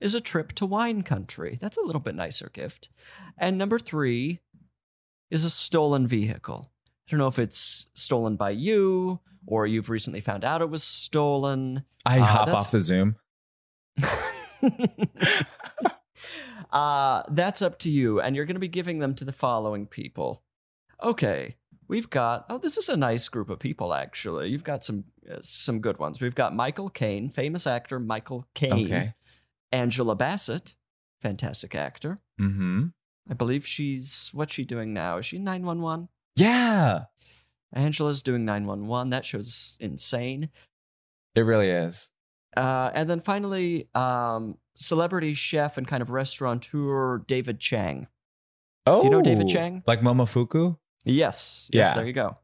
is a trip to wine country. That's a little bit nicer gift. And number three is a stolen vehicle. I don't know if it's stolen by you or you've recently found out it was stolen. I Uh, hop off the Zoom. [laughs] uh, that's up to you, and you're going to be giving them to the following people. Okay, we've got. Oh, this is a nice group of people. Actually, you've got some uh, some good ones. We've got Michael Caine, famous actor Michael Caine. Okay. Angela Bassett, fantastic actor. Mm-hmm. I believe she's what's she doing now? Is she nine one one? Yeah. Angela's doing nine one one. That show's insane. It really is. Uh, and then finally, um, celebrity chef and kind of restaurateur David Chang. Oh, Do you know David Chang? Like Momofuku? Yes. Yes, Yeah. there you go.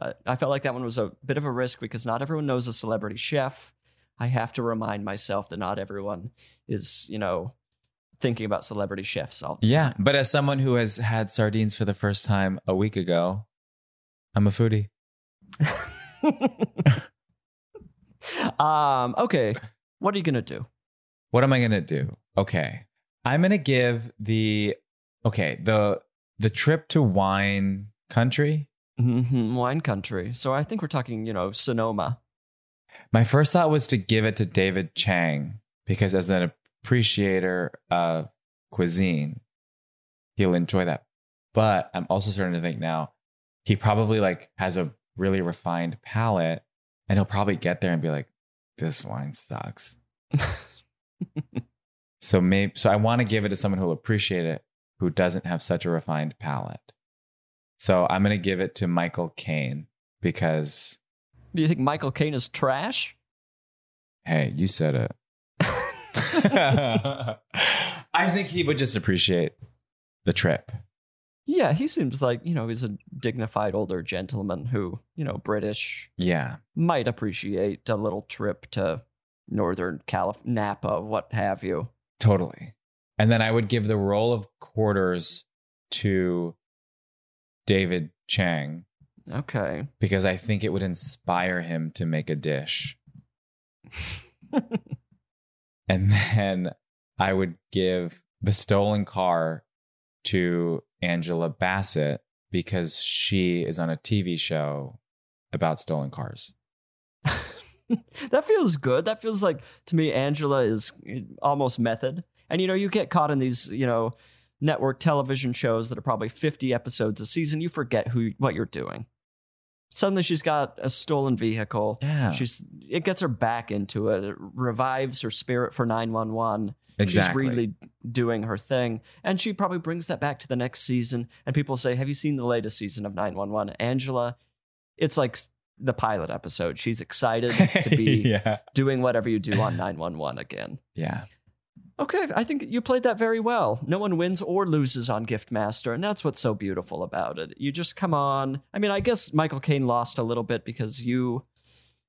Uh, I felt like that one was a bit of a risk because not everyone knows a celebrity chef. I have to remind myself that not everyone is, you know, thinking about celebrity chefs all Yeah. But as someone who has had sardines for the first time a week ago, I'm a foodie. [laughs] um, okay. What are you going to do? What am I gonna do? Okay. I'm gonna give the okay, the the trip to wine country. hmm Wine country. So I think we're talking, you know, Sonoma. My first thought was to give it to David Chang because as an appreciator of cuisine, he'll enjoy that. But I'm also starting to think now he probably like has a really refined palate and he'll probably get there and be like, this wine sucks. [laughs] So maybe so I want to give it to someone who'll appreciate it who doesn't have such a refined palate. So I'm gonna give it to Michael Caine because Do you think Michael Caine is trash? hey, you said it. [laughs] I think he would just appreciate the trip. Yeah, he seems like, you know, he's a dignified older gentleman who, you know, British, Yeah. might appreciate a little trip to Northern Calif Napa, what have you. Totally. And then I would give the roll of quarters to David Chang Okay. because I think it would inspire him to make a dish. [laughs] and [laughs] then I would give the stolen car to Angela Bassett because she is on a TV show about stolen cars. [laughs] that feels good. That feels like to me Angela is eh, almost method. And you know, you get caught in these, you know, network television shows that are probably 50 episodes a season, you forget who what you're doing. Suddenly she's got a stolen vehicle. Yeah. She's it gets her back into it. It revives her spirit for 911. Exactly. She's really doing her thing. And she probably brings that back to the next season. And people say, Have you seen the latest season of 911? Angela, it's like the pilot episode. She's excited to be [laughs] yeah. doing whatever you do on 911 again. Yeah. Okay, I think you played that very well. No one wins or loses on Giftmaster, and that's what's so beautiful about it. You just come on. I mean, I guess Michael Caine lost a little bit because you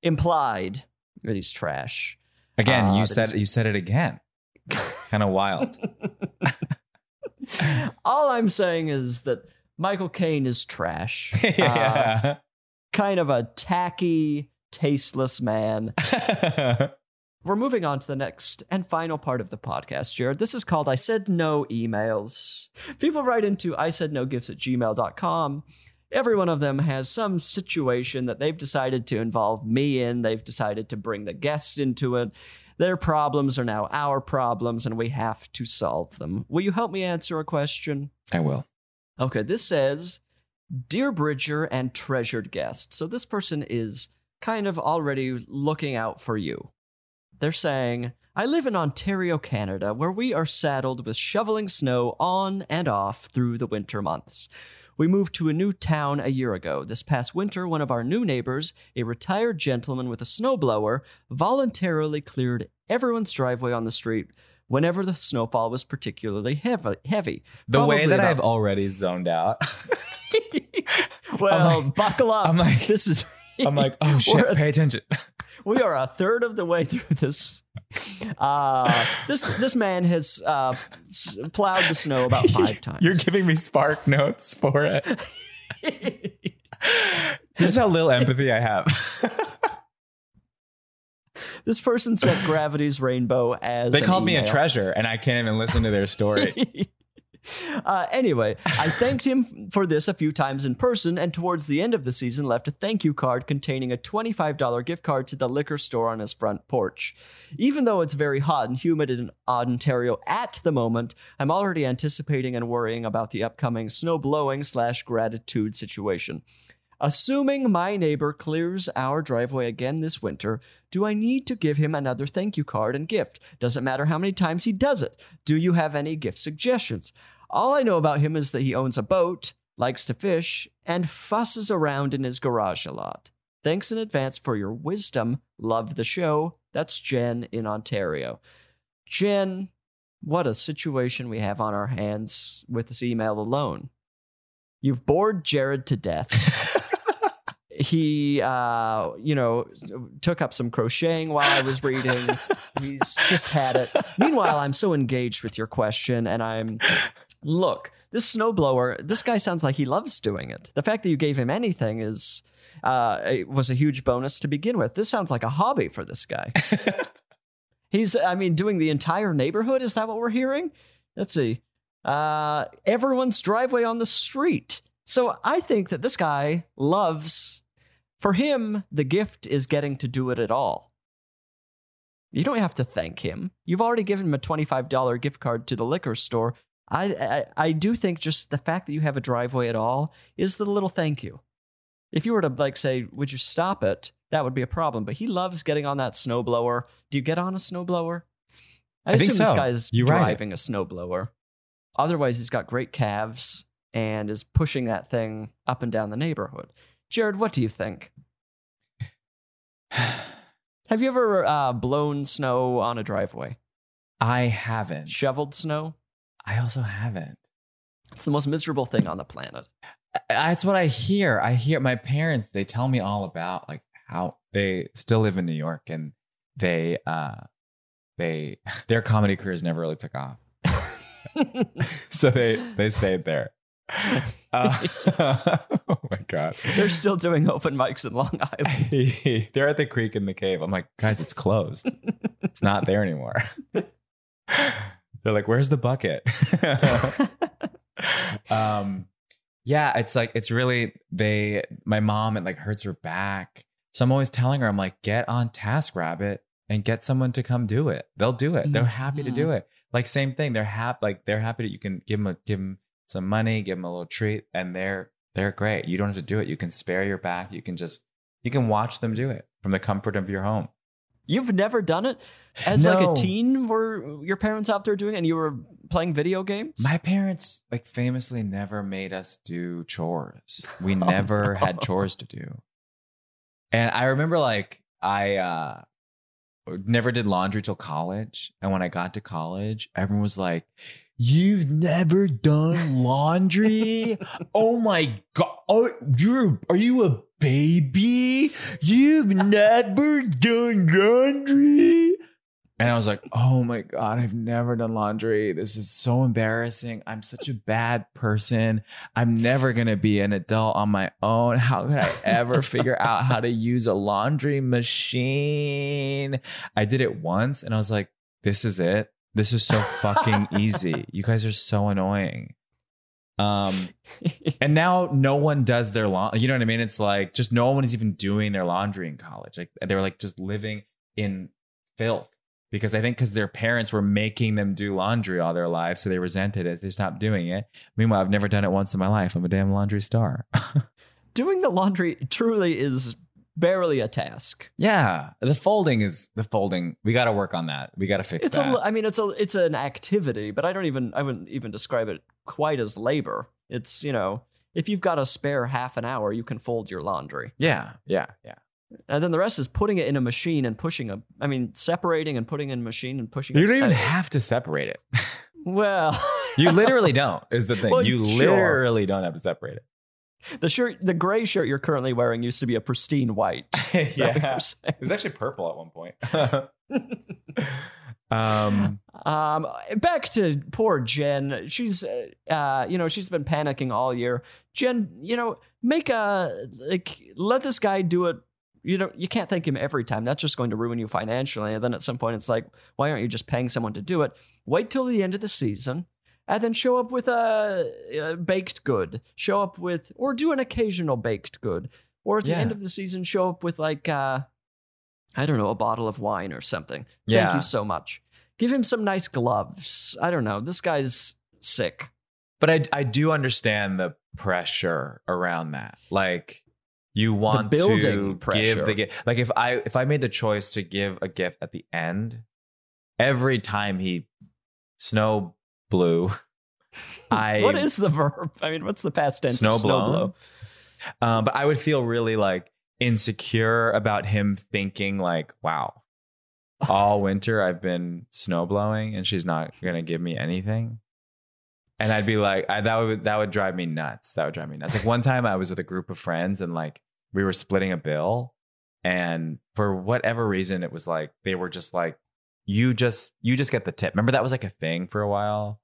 implied that he's trash. Again, Ah, you said you said it again. [laughs] kind of wild. All I'm saying is that Michael Caine is trash. [laughs] Uh, yeah. kind of a tacky, tasteless man. [laughs] We're moving on to the next and final part of the podcast, Jared. This is called I Said No Emails. People write into I said no gifts at gmail.com. Every one of them has some situation that they've decided to involve me in. They've decided to bring the guest into it. Their problems are now our problems, and we have to solve them. Will you help me answer a question? I will. Okay, this says Dear Bridger and treasured guest. So this person is kind of already looking out for you. They're saying, I live in Ontario, Canada, where we are saddled with shoveling snow on and off through the winter months. We moved to a new town a year ago. This past winter, one of our new neighbors, a retired gentleman with a snowblower, voluntarily cleared everyone's driveway on the street whenever the snowfall was particularly heavy. heavy. The way that about- I've already zoned out. [laughs] well, like- buckle up. I'm like- this is. I'm like, [laughs] oh shit, pay attention. [laughs] we are a third of the way through this. Uh, this this man has uh, s- plowed the snow about [laughs] five times. You're giving me spark notes for it. This is how little empathy I have. [laughs] this person sent Gravity's Rainbow as they called me a treasure, and I can't even listen to their story. [laughs] [laughs] uh, anyway, I thanked him for this a few times in person, and towards the end of the season, left a thank you card containing a $25 gift card to the liquor store on his front porch. Even though it's very hot and humid in Ontario at the moment, I'm already anticipating and worrying about the upcoming snow blowing slash gratitude situation. Assuming my neighbor clears our driveway again this winter, do I need to give him another thank you card and gift? Doesn't matter how many times he does it. Do you have any gift suggestions? All I know about him is that he owns a boat, likes to fish, and fusses around in his garage a lot. Thanks in advance for your wisdom. Love the show. That's Jen in Ontario. Jen, what a situation we have on our hands with this email alone. You've bored Jared to death. [laughs] he uh you know took up some crocheting while i was reading he's just had it meanwhile i'm so engaged with your question and i'm look this snowblower this guy sounds like he loves doing it. The fact that you gave him anything is uh it was a huge bonus to begin with. This sounds like a hobby for this guy. [laughs] He's i mean doing the entire neighborhood? Is that what we're hearing? Let's see. Uh everyone's driveway on the street. So i think that this guy loves for him, the gift is getting to do it at all. You don't have to thank him. You've already given him a $25 gift card to the liquor store. I, I, I do think just the fact that you have a driveway at all is the little thank you. If you were to like say, would you stop it? That would be a problem. But he loves getting on that snowblower. Do you get on a snowblower? I, I think assume this so. guy's You driving a snowblower. Otherwise, he's got great calves and is pushing that thing up and down the neighborhood. Jared, what do you think? [sighs] Have you ever uh, blown snow on a driveway? I haven't. Shoveled snow? I also haven't. It's the most miserable thing on the planet. That's what I hear. I hear my parents, they tell me all about like how they still live in New York and they uh they [laughs] their comedy careers never really took off. [laughs] so they they stayed there. [laughs] Uh, oh my god. They're still doing open mics in Long Island. They're at the Creek and the Cave. I'm like, guys, it's closed. it's not there anymore. They're like, where's the bucket? [laughs] um, yeah, it's like it's really they. My mom it like hurts her back, so I'm always telling her, I'm like, get on TaskRabbit and get someone to come do it. They'll do it. They're happy to do it. Like same thing. They're happy. Like they're happy that you can give them a give them some money, give them a little treat, and they're they're great. You don't have to do it. You can spare your back. You can just you can watch them do it from the comfort of your home. You've never done it as like a teen. Were your parents out there doing it and you were playing video games? My parents like famously never made us do chores. We [laughs] Oh, never no. had chores to do. And I remember like I uh never did laundry till college. And when I got to college, everyone was like, You've never done [laughs] laundry? oh my god. Oh, you're are you a baby? You've never done laundry? And I was like, oh my God, I've never done laundry. This is so embarrassing. I'm such a bad person. I'm never going to be an adult on my own. How could I ever figure out how to use a laundry machine? I did it once and I was like, this is it. This is so fucking [laughs] easy. You guys are so annoying. Um, [laughs] and now no one does their laundry. You know what I mean? It's like just no one is even doing their laundry in college. Like they were like just living in filth because I think because their parents were making them do laundry all their lives, so they resented it. They stopped doing it. Meanwhile, I've never done it once in my life. I'm a damn laundry star. [laughs] Doing the laundry truly is barely a task. yeah, the folding is the folding. We got to work on that. We got to fix It's that. a. I mean, it's a. It's an activity, but I don't even. I wouldn't even describe it quite as labor. It's you know, if you've got a spare half an hour, you can fold your laundry, yeah, yeah, yeah. And then the rest is putting it in a machine and pushing a. I mean, separating and putting in a machine and pushing. You don't even have to separate it. Well, [laughs] You literally don't. Is the thing. Well, you sure. literally don't have to separate it. the shirt, the gray shirt you're currently wearing used to be a pristine white. it. [laughs] Is that what you're? It was actually purple at one point. [laughs] um, Um, back to poor Jen. She's, uh, uh, you know, she's been panicking all year. Jen, you know, make a like, let this guy do it. You know, you can't thank him every time. That's just going to ruin you financially. And then at some point, it's like, why aren't you just paying someone to do it? Wait till the end of the season, and then show up with a, a baked good. Show up with, or do an occasional baked good. Or at the Yeah. end of the season, show up with like, uh, I don't know, a bottle of wine or something. Thank you so much. Give him some nice gloves. I don't know. This guy's sick. but I I do understand the pressure around that. Like you want building to pressure. give the gift. Like if I if I made the choice to give a gift at the end, every time he snow blew, [laughs] I what is the verb? I mean, what's the past tense? Snow snow blow? Um, but I would feel really like insecure about him thinking like, wow, all winter I've been snow blowing and she's not gonna give me anything. And I'd be like, I, that would that would drive me nuts. That would drive me nuts. Like one time I was with a group of friends and like we were splitting a bill, and for whatever reason it was like they were just like, you just you just get the tip. Remember that was like a thing for a while.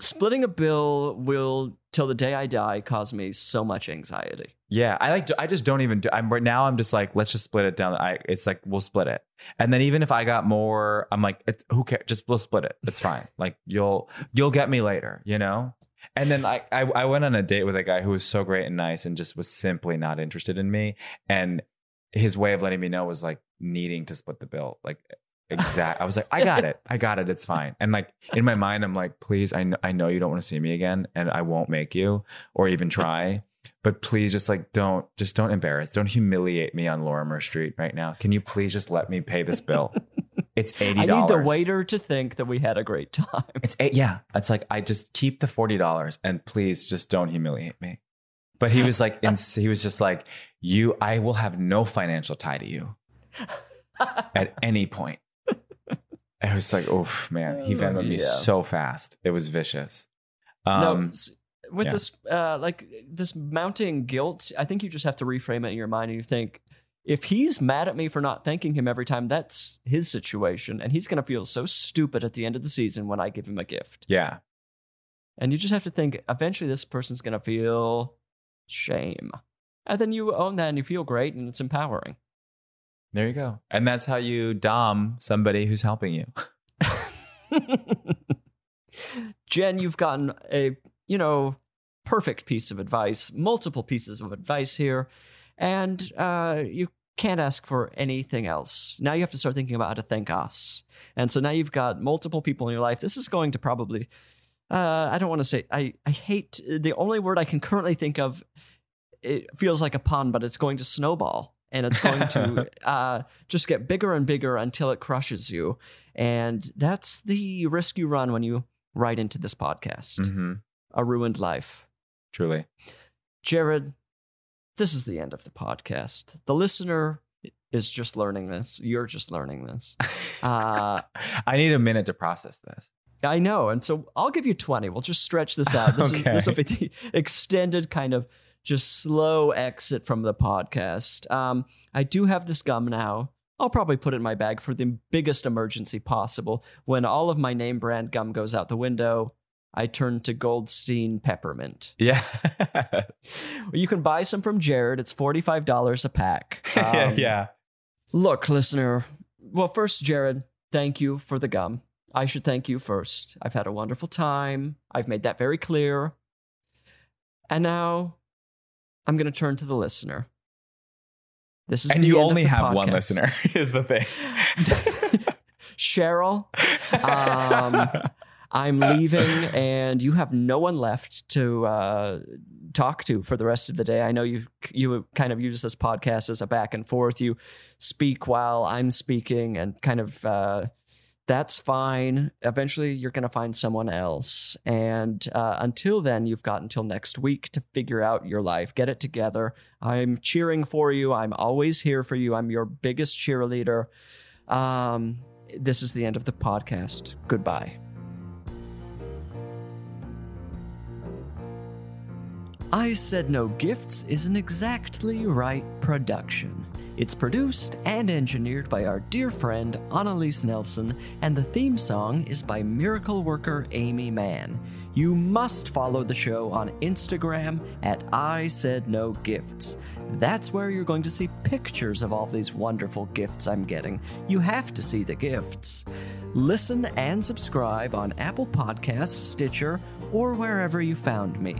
Splitting a bill will, till the day I die, cause me so much anxiety. Yeah, I like. I just don't even do. I'm right now. I'm just like, let's just split it down. I. It's like we'll split it, and then even if I got more, I'm like, it's, who cares? Just we'll split it. It's fine. Like you'll you'll get me later, you know. And then I, I I went on a date with a guy who was so great and nice, and just was simply not interested in me. And his way of letting me know was like needing to split the bill. Like exact. I was like, I got it. I got it. It's fine. And like in my mind, I'm like, please, I know, I know you don't want to see me again, and I won't make you or even try but please just like don't just don't embarrass don't humiliate me on lorimer street right now can you please just let me pay this bill [laughs] it's $80 I need the waiter to think that we had a great time. it's eight yeah. It's like i just keep the $40 and please just don't humiliate me. But he was like ins- [laughs] he was just like you i will have no financial tie to you at any point. [laughs] I was like oof man. He Oh, venmoed me so fast. It was vicious. No, um s- with yeah. this, uh, like this mounting guilt, I think you just have to reframe it in your mind and you think, if he's mad at me for not thanking him every time, that's his situation, and he's going to feel so stupid at the end of the season when I give him a gift. yeah. And you just have to think, eventually, this person's going to feel shame, and then you own that and you feel great, and it's empowering. there you go. And that's how you dom somebody who's helping you. [laughs] Jen, you've gotten a, you know, perfect piece of advice, multiple pieces of advice here, and uh, you can't ask for anything else. Now you have to start thinking about how to thank us. And so now you've got multiple people in your life. This is going to probably, uh, I don't want to say, I, I hate the only word I can currently think of. It feels like a pun, but it's going to snowball. and it's going to [laughs] uh, just get bigger and bigger until it crushes you. And that's the risk you run when you write into this podcast. hmm A ruined life. Truly. Jared, this is the end of the podcast. The listener is just learning this. You're just learning this. [laughs] Uh, I need a minute to process this. I know. And so I'll give you 20. We'll just stretch this out. This, is, [laughs] this will be the extended kind of just slow exit from the podcast. Um, I do have this gum now. I'll probably put it in my bag for the biggest emergency possible. When all of my name brand gum goes out the window, I turned to Goldstein Peppermint. Yeah. [laughs] You can buy some from Jared. It's $45 a pack. [laughs] Um, yeah. Look, listener. Well, first, Jared, thank you for the gum. I should thank you first. I've had a wonderful time. I've made that very clear. And now I'm going to turn to the listener. This is And the you only have one listener, [laughs] is the thing. Cheryl, um, I'm leaving, and you have no one left to uh, talk to for the rest of the day. I know you you kind of use this podcast as a back and forth. You speak while I'm speaking, and kind of uh, that's fine. Eventually, you're going to find someone else, and uh, until then, you've got until next week to figure out your life, get it together. I'm cheering for you. I'm always here for you. I'm your biggest cheerleader. Um, this is the end of the podcast. Goodbye. I Said No Gifts is an exactly right production. It's produced and engineered by our dear friend Annalise Nelson, and the theme song is by miracle worker Aimee Mann. You must follow the show on Instagram at I Said No Gifts. That's where you're going to see pictures of all these wonderful gifts I'm getting. You have to see the gifts. Listen and subscribe on Apple Podcasts, Stitcher, or wherever you found me.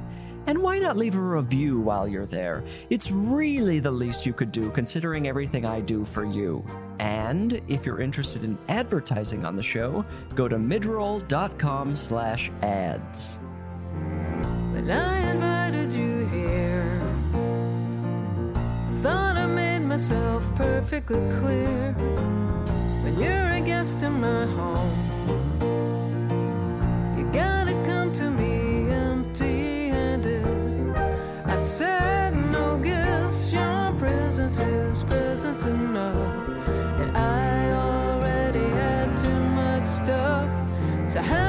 And why not leave a review while you're there? It's really the least you could do considering everything I do for you. And if you're interested in advertising on the show, go to midroll.com slash ads. I invited you here. Thought I made myself perfectly clear. When you're a guest in my home, you gotta come to me said no gifts, your presence is presence enough. And I already had too much stuff. So how